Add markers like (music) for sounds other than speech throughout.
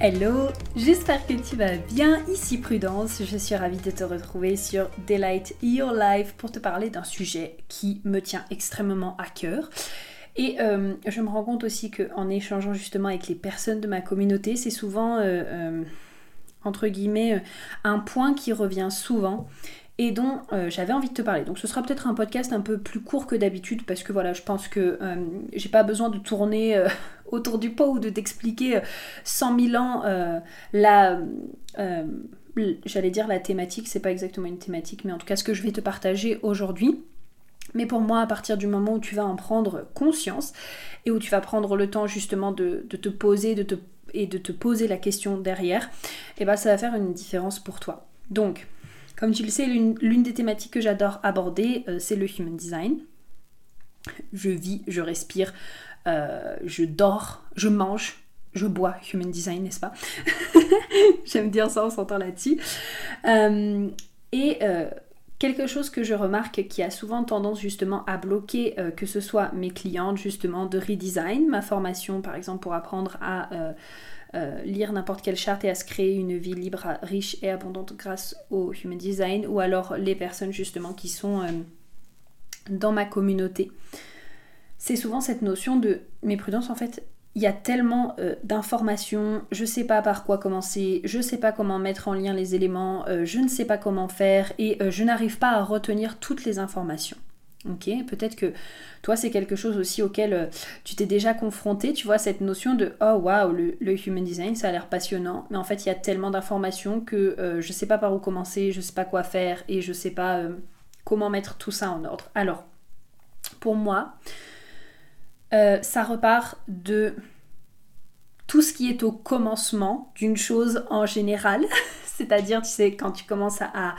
Hello, j'espère que tu vas bien. Ici Prudence, je suis ravie de te retrouver sur Delight Your Life pour te parler d'un sujet qui me tient extrêmement à cœur. Et euh, je me rends compte aussi qu'en échangeant justement avec les personnes de ma communauté, c'est souvent, euh, euh, entre guillemets, un point qui revient souvent et dont j'avais envie de te parler. Donc ce sera peut-être un podcast un peu plus court que d'habitude parce que voilà, je pense que j'ai pas besoin de tourner (laughs) autour du pot ou de t'expliquer 100 000 ans la j'allais dire la thématique, c'est pas exactement une thématique, mais en tout cas ce que je vais te partager aujourd'hui. Mais pour moi, à partir du moment où tu vas en prendre conscience et où tu vas prendre le temps justement de, te poser et de te poser la question derrière, et eh ben ça va faire une différence pour toi. Donc, comme tu le sais, l'une des thématiques que j'adore aborder, euh, c'est le human design. Je vis, je respire, euh, je dors, je mange, je bois human design, n'est-ce pas? (laughs) J'aime dire ça, on s'entend là-dessus. Euh, et Quelque chose que je remarque qui a souvent tendance justement à bloquer que ce soit mes clientes justement de redesign, ma formation par exemple pour apprendre à euh, lire n'importe quelle charte et à se créer une vie libre, riche et abondante grâce au human design, ou alors les personnes justement qui sont dans ma communauté. C'est souvent cette notion de mes prudences en fait il y a tellement euh, d'informations, je sais pas par quoi commencer, je sais pas comment mettre en lien les éléments, euh, je ne sais pas comment faire et euh, je n'arrive pas à retenir toutes les informations. Ok, peut-être que toi c'est quelque chose aussi auquel tu t'es déjà confronté, tu vois cette notion de oh waouh le, human design ça a l'air passionnant, mais en fait il y a tellement d'informations que je sais pas par où commencer, je sais pas quoi faire et je sais pas comment mettre tout ça en ordre. Alors pour moi, euh, ça repart de tout ce qui est au commencement d'une chose en général. (laughs) C'est-à-dire, tu sais, quand tu commences à,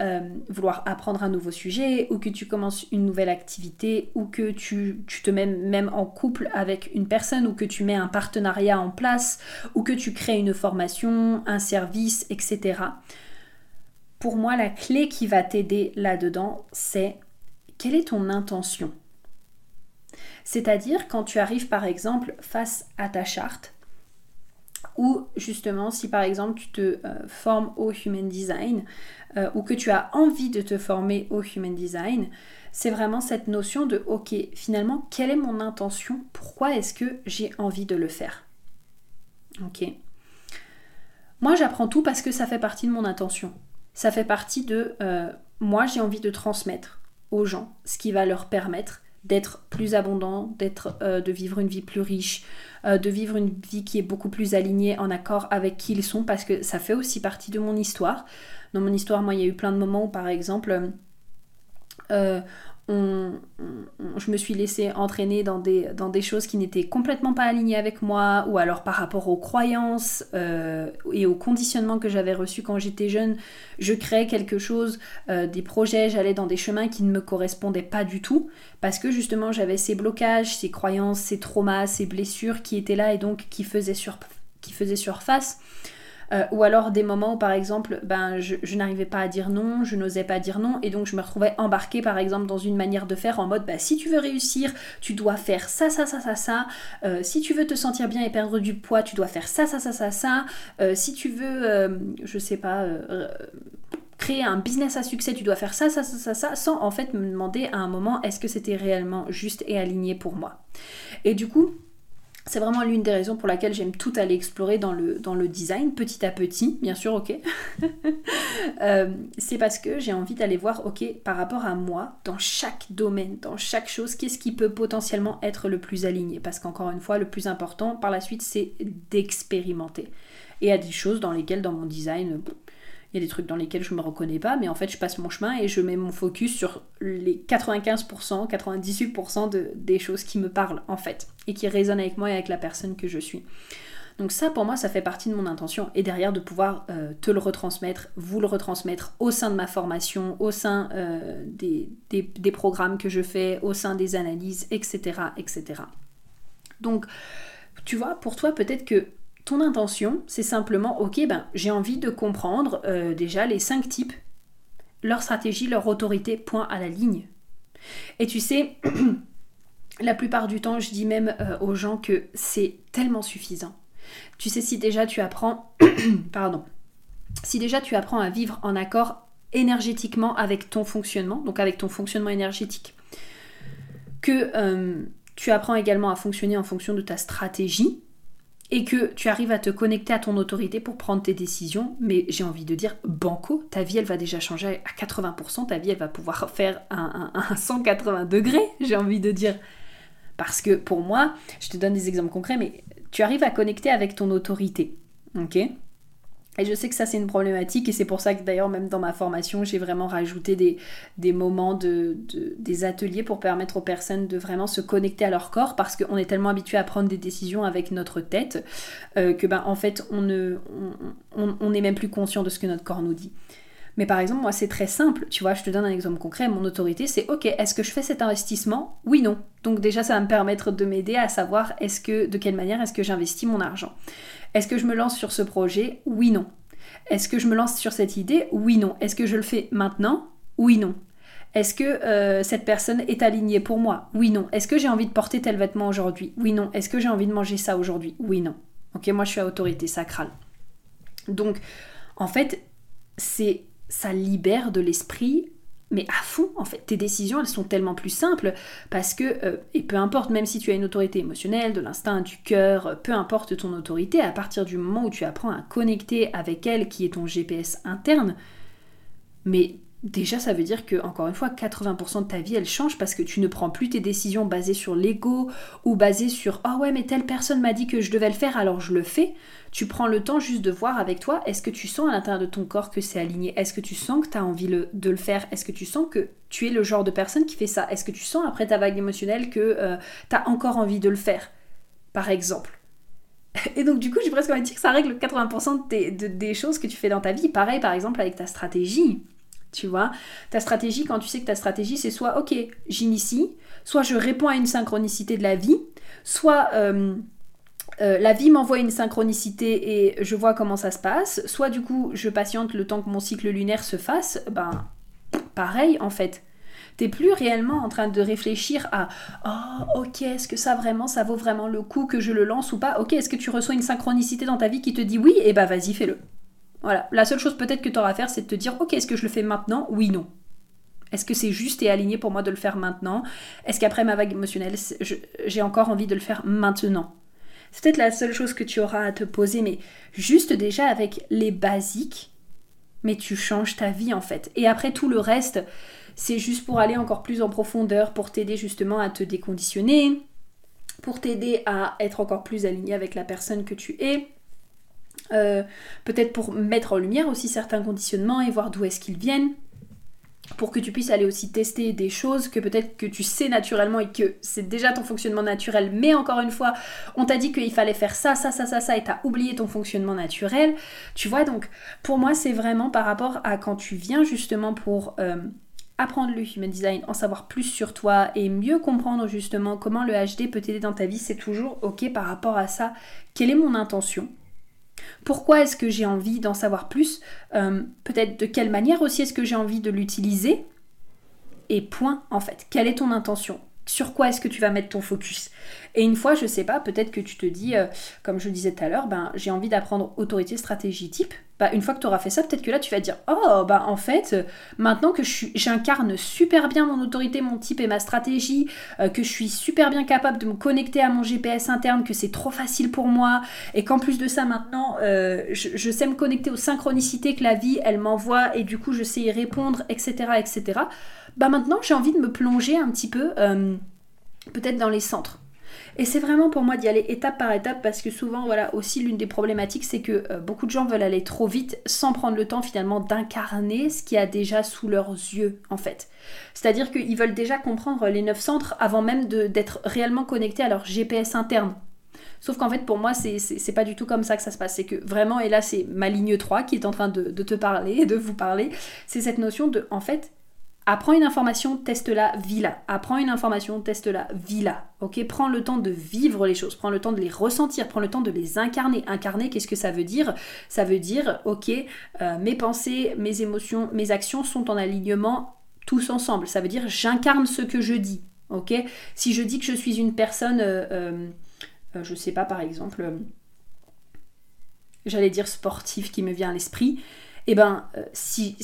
euh, vouloir apprendre un nouveau sujet, ou que tu commences une nouvelle activité, ou que tu, te mets même en couple avec une personne, ou que tu mets un partenariat en place, ou que tu crées une formation, un service, etc. Pour moi, la clé qui va t'aider là-dedans, c'est quelle est ton intention? C'est-à-dire quand tu arrives par exemple face à ta charte, ou justement si par exemple tu te euh, formes au Human Design, euh, ou que tu as envie de te former au Human Design, c'est vraiment cette notion de ok, finalement, quelle est mon intention? Pourquoi est-ce que j'ai envie de le faire? Ok. Moi, j'apprends tout parce que ça fait partie de mon intention. Ça fait partie de euh, moi, j'ai envie de transmettre aux gens ce qui va leur permettre d'être plus abondant, euh, de vivre une vie plus riche, euh, de vivre une vie qui est beaucoup plus alignée en accord avec qui ils sont, parce que ça fait aussi partie de mon histoire. Dans mon histoire, moi, il y a eu plein de moments où, par exemple, euh, je me suis laissée entraîner dans des, dans des choses qui n'étaient complètement pas alignées avec moi, ou alors par rapport aux croyances euh, et aux conditionnements que j'avais reçus quand j'étais jeune, je créais quelque chose, euh, des projets, j'allais dans des chemins qui ne me correspondaient pas du tout, parce que justement j'avais ces blocages, ces croyances, ces traumas, ces blessures qui étaient là et donc qui faisaient, qui faisaient surface. Euh, ou alors des moments où par exemple ben, je, n'arrivais pas à dire non, je n'osais pas dire non et donc je me retrouvais embarquée par exemple dans une manière de faire en mode bah, si tu veux réussir tu dois faire ça ça ça ça ça, euh, si tu veux te sentir bien et perdre du poids tu dois faire ça ça ça ça ça, euh, si tu veux je sais pas créer un business à succès, tu dois faire ça, ça, ça, ça, ça, sans en fait me demander à un moment est-ce que c'était réellement juste et aligné pour moi. Et du coup, c'est vraiment l'une des raisons pour laquelle j'aime tout aller explorer dans le, design, petit à petit, bien sûr, ok. (laughs) Euh, c'est parce que j'ai envie d'aller voir, ok, par rapport à moi, dans chaque domaine, dans chaque chose, qu'est-ce qui peut potentiellement être le plus aligné. Parce qu'encore une fois, le plus important par la suite, c'est d'expérimenter. Et à des choses dans lesquelles, dans mon design, Il y a des trucs dans lesquels je me reconnais pas, mais en fait, je passe mon chemin et je mets mon focus sur les 95%, 98% de, des choses qui me parlent, en fait, et qui résonnent avec moi et avec la personne que je suis. Donc ça, pour moi, ça fait partie de mon intention. Et derrière, de pouvoir euh, te le retransmettre, vous le retransmettre au sein de ma formation, au sein euh, des, des, programmes que je fais, au sein des analyses, etc. etc. Donc, tu vois, pour toi, peut-être que ton intention, c'est simplement, ok, ben, j'ai envie de comprendre euh, déjà les cinq types, leur stratégie, leur autorité, point à la ligne. Et tu sais, (clears throat) la plupart du temps, je dis même aux gens que c'est tellement suffisant. Tu sais, si déjà tu apprends, (clears throat) pardon, si déjà tu apprends à vivre en accord énergétiquement avec ton fonctionnement, donc avec ton fonctionnement énergétique, que euh, tu apprends également à fonctionner en fonction de ta stratégie, et que tu arrives à te connecter à ton autorité pour prendre tes décisions, mais j'ai envie de dire banco, ta vie elle va déjà changer à 80%, ta vie elle va pouvoir faire un, un, un 180 degrés, (laughs) j'ai envie de dire. Parce que pour moi, je te donne des exemples concrets, mais tu arrives à connecter avec ton autorité. Ok? Et je sais que ça c'est une problématique et c'est pour ça que d'ailleurs même dans ma formation j'ai vraiment rajouté des, moments de, des ateliers pour permettre aux personnes de vraiment se connecter à leur corps parce qu'on est tellement habitué à prendre des décisions avec notre tête euh, que ben en fait on ne on n'est même plus conscient de ce que notre corps nous dit. Mais par exemple, moi, c'est très simple. Tu vois, je te donne un exemple concret. Mon autorité, c'est OK, est-ce que je fais cet investissement? Oui, non. Donc déjà, ça va me permettre de m'aider à savoir est-ce que, de quelle manière est-ce que j'investis mon argent? Est-ce que je me lance sur ce projet? Oui, non. Est-ce que je me lance sur cette idée? Oui, non. Est-ce que je le fais maintenant? Oui, non. Est-ce que euh, cette personne est alignée pour moi? Oui, non. Est-ce que j'ai envie de porter tel vêtement aujourd'hui? Oui, non. Est-ce que j'ai envie de manger ça aujourd'hui? Oui, non. Ok, moi je suis à autorité sacrale. Donc, en fait, c'est ça libère de l'esprit mais à fond, en fait, tes décisions, elles sont tellement plus simples parce que, euh, et peu importe, même si tu as une autorité émotionnelle, de l'instinct, du cœur, peu importe ton autorité, à partir du moment où tu apprends à connecter avec elle, qui est ton GPS interne, mais déjà ça veut dire que, encore une fois, 80% de ta vie, elle change parce que tu ne prends plus tes décisions basées sur l'ego ou basées sur « Ah ouais, mais telle personne m'a dit que je devais le faire, alors je le fais », tu prends le temps juste de voir avec toi, est-ce que tu sens à l'intérieur de ton corps que c'est aligné? Est-ce que tu sens que tu as envie de le faire? Est-ce que tu sens que tu es le genre de personne qui fait ça? Est-ce que tu sens après ta vague émotionnelle que euh, tu as encore envie de le faire Par exemple? (laughs) Et donc du coup, j'ai presque envie de dire que ça règle 80% des choses que tu fais dans ta vie. Pareil par exemple avec ta stratégie. Tu vois, ta stratégie, quand tu sais que ta stratégie, c'est soit, ok, j'initie, soit je réponds à une synchronicité de la vie, soit euh, euh, la vie m'envoie une synchronicité et je vois comment ça se passe, soit du coup je patiente le temps que mon cycle lunaire se fasse, ben pareil en fait. T'es plus réellement en train de réfléchir à oh ok est-ce que ça vraiment ça vaut vraiment le coup que je le lance ou pas? Ok est-ce que tu reçois une synchronicité dans ta vie qui te dit oui? Et eh bah ben, vas-y fais-le voilà. La seule chose peut-être que tu auras à faire c'est de te dire ok est-ce que je le fais maintenant? Oui non. Est-ce que c'est juste et aligné pour moi de le faire maintenant? Est-ce qu'après ma vague émotionnelle, j'ai encore envie de le faire maintenant? C'est peut-être la seule chose que tu auras à te poser, mais juste déjà avec les basiques, mais tu changes ta vie en fait. Et après tout le reste, c'est juste pour aller encore plus en profondeur, pour t'aider justement à te déconditionner, pour t'aider à être encore plus aligné avec la personne que tu es. Euh, peut-être pour mettre en lumière aussi certains conditionnements et voir d'où est-ce qu'ils viennent pour que tu puisses aller aussi tester des choses que peut-être que tu sais naturellement et que c'est déjà ton fonctionnement naturel, mais encore une fois, on t'a dit qu'il fallait faire ça, ça, ça, ça, ça, et t'as oublié ton fonctionnement naturel. Tu vois, donc pour moi, c'est vraiment par rapport à quand tu viens justement pour euh, apprendre le human design, en savoir plus sur toi et mieux comprendre justement comment le HD peut t'aider dans ta vie, c'est toujours ok par rapport à ça. Quelle est mon intention? Pourquoi est-ce que j'ai envie d'en savoir plus euh, Peut-être de quelle manière aussi est-ce que j'ai envie de l'utiliser? Et point en fait. Quelle est ton intention? Sur quoi est-ce que tu vas mettre ton focus Et une fois, je sais pas, peut-être que tu te dis, euh, comme je le disais tout à l'heure, ben, j'ai envie d'apprendre autorité, stratégie, type. Bah, une fois que tu auras fait ça, peut-être que là, tu vas dire, oh, bah en fait, maintenant que j'incarne super bien mon autorité, mon type et ma stratégie, euh, que je suis super bien capable de me connecter à mon GPS interne, que c'est trop facile pour moi, et qu'en plus de ça, maintenant, euh, je, sais me connecter aux synchronicités que la vie, elle m'envoie, et du coup, je sais y répondre, etc., etc. Bah maintenant, j'ai envie de me plonger un petit peu, euh, peut-être dans les centres. Et c'est vraiment pour moi d'y aller étape par étape parce que souvent, voilà, aussi l'une des problématiques, c'est que euh, beaucoup de gens veulent aller trop vite sans prendre le temps finalement d'incarner ce qu'il y a déjà sous leurs yeux en fait. C'est-à-dire qu'ils veulent déjà comprendre les neuf centres avant même d'être réellement connectés à leur GPS interne. Sauf qu'en fait, pour moi, c'est pas du tout comme ça que ça se passe. C'est que vraiment, et là, c'est ma ligne 3 qui est en train de, de te parler, (laughs) de vous parler, c'est cette notion de, en fait, Apprends une information, teste-la, vis-la. Apprends une information, teste-la, vis-la. Prends le temps de vivre les choses, prends le temps de les ressentir, prends le temps de les incarner. Incarner, qu'est-ce que ça veut dire? Ça veut dire, ok, euh, mes pensées, mes émotions, mes actions sont en alignement tous ensemble. Ça veut dire j'incarne ce que je dis. Ok? Si je dis que je suis une personne, euh, euh, je sais pas par exemple, j'allais dire sportive qui me vient à l'esprit eh ben, euh, si,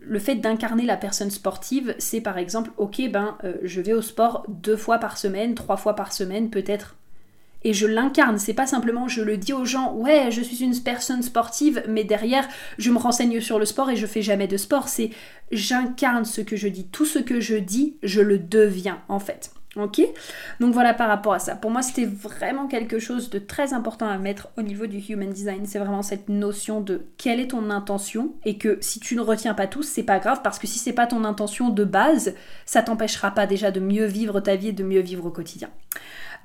le fait d'incarner la personne sportive, c'est par exemple, ok, ben, euh, je vais au sport deux fois par semaine, trois fois par semaine, peut-être. Et je l'incarne, c'est pas simplement je le dis aux gens, ouais, je suis une personne sportive, mais derrière, je me renseigne sur le sport et je fais jamais de sport. C'est j'incarne ce que je dis. Tout ce que je dis, je le deviens, en fait. Ok Donc voilà par rapport à ça. Pour moi, c'était vraiment quelque chose de très important à mettre au niveau du human design. C'est vraiment cette notion de quelle est ton intention et que si tu ne retiens pas tout, c'est pas grave parce que si c'est pas ton intention de base, ça t'empêchera pas déjà de mieux vivre ta vie et de mieux vivre au quotidien.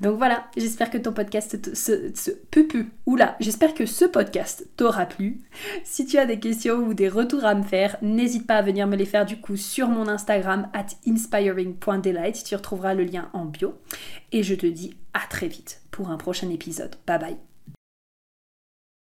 Donc voilà, j'espère que ton podcast, ce, ce pupu, oula, j'espère que ce podcast t'aura plu. Si tu as des questions ou des retours à me faire, n'hésite pas à venir me les faire du coup sur mon Instagram at inspiring.delight. Tu retrouveras le lien en bio. Et je te dis à très vite pour un prochain épisode. Bye bye.